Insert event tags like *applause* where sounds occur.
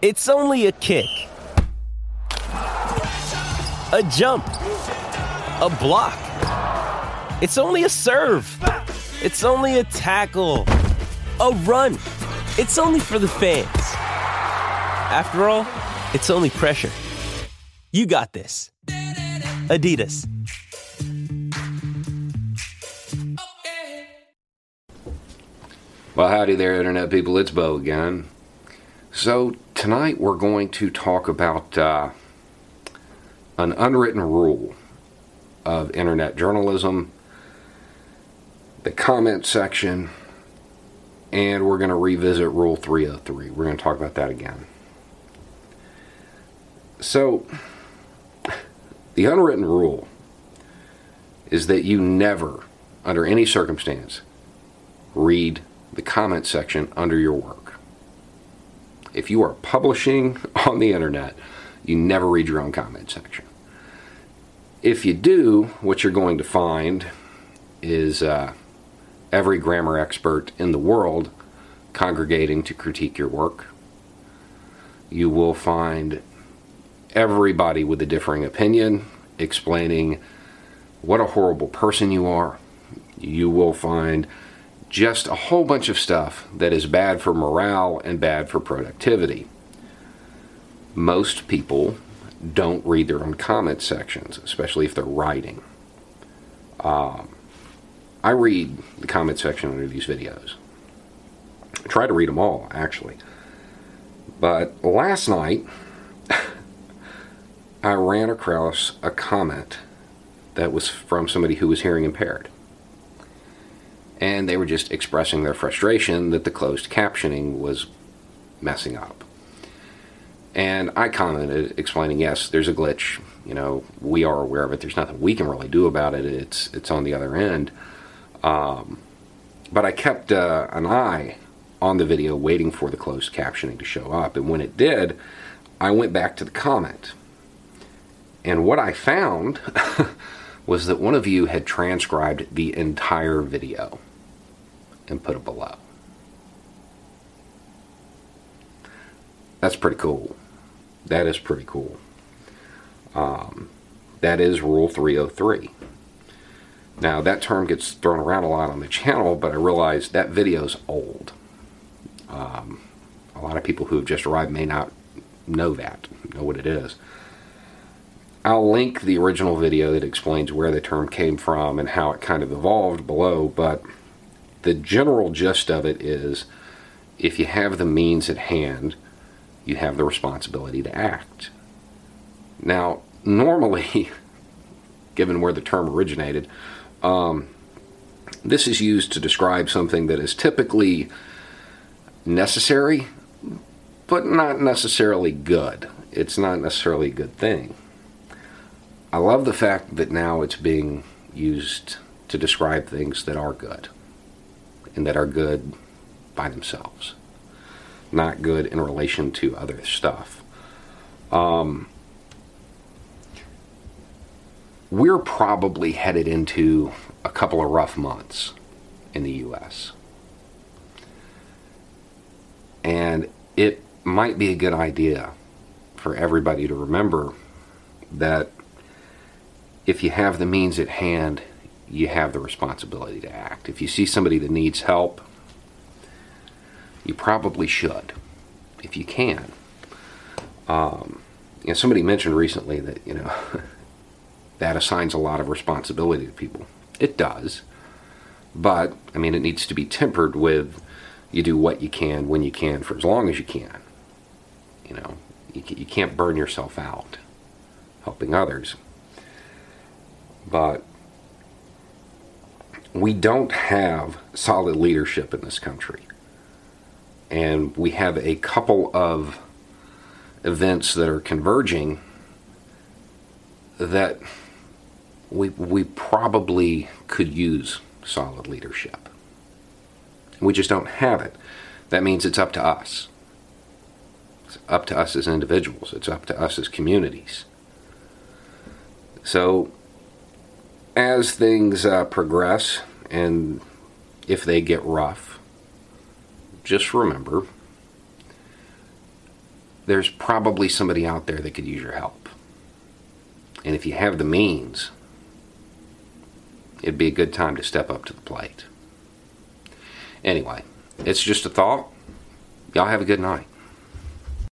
It's only a kick, a jump, a block. It's only a serve. It's only a tackle, a run. It's only for the fans. After all, it's only pressure. You got this. Adidas. Well, howdy there, Internet people. It's Beau again. So, tonight we're going to talk about uh, an unwritten rule of Internet journalism, the comment section, and we're going to revisit Rule 303. We're going to talk about that again. So, the unwritten rule is that you never, under any circumstance, read the comment section under your work. If you are publishing *laughs* on the internet, you never read your own comment section. If you do, what you're going to find is uh, every grammar expert in the world congregating to critique your work. You will find everybody with a differing opinion explaining what a horrible person you are. You will find just a whole bunch of stuff that is bad for morale and bad for productivity. Most people don't read their own comment sections, especially if they're writing. Um, I read the comment section under these videos. I try to read them all, actually. But last night, *laughs* I ran across a comment that was from somebody who was hearing impaired and they were just expressing their frustration that the closed captioning was messing up. And I commented, explaining, yes, there's a glitch. You know, we are aware of it. There's nothing we can really do about it. It's it's on the other end. Um, but I kept uh, an eye on the video, waiting for the closed captioning to show up. And when it did, I went back to the comment. And what I found *laughs* was that one of you had transcribed the entire video and put it below. That's pretty cool. That is pretty cool. Um, that is Rule 303. Now, that term gets thrown around a lot on the *laughs* channel, but I realize that video's old. Um, a lot of people who have just arrived may not know that, know what it is. I'll link the original video that explains where the term came from and how it kind of evolved below, but the general gist of it is if you have the means at hand, you have the responsibility to act. Now, normally, *laughs* given where the term originated, um, this is used to describe something that is typically necessary, but not necessarily good. It's not necessarily a good thing. I love the fact that now it's being used to describe things that are good and that are good by themselves, not good in relation to other stuff. Um, we're probably headed into a couple of rough months in the U.S. And it might be a good idea for everybody to remember that if you have the means at hand, you have the responsibility to act. If you see somebody that needs help, you probably should, if you can. Um, you know, somebody mentioned recently that you know *laughs* that assigns a lot of responsibility to people. It does, but I mean, it needs to be tempered with you do what you can when you can for as long as you can. You know, you, you can't burn yourself out helping others. But we don't have solid leadership in this country. And we have a couple of events that are converging that we, we probably could use solid leadership. We just don't have it. That means it's up to us. It's up to us as individuals, it's up to us as communities. So as things uh, progress and if they get rough, just remember there's probably somebody out there that could use your help. And if you have the means, it'd be a good time to step up to the plate. Anyway, it's just a thought. Y'all have a good night.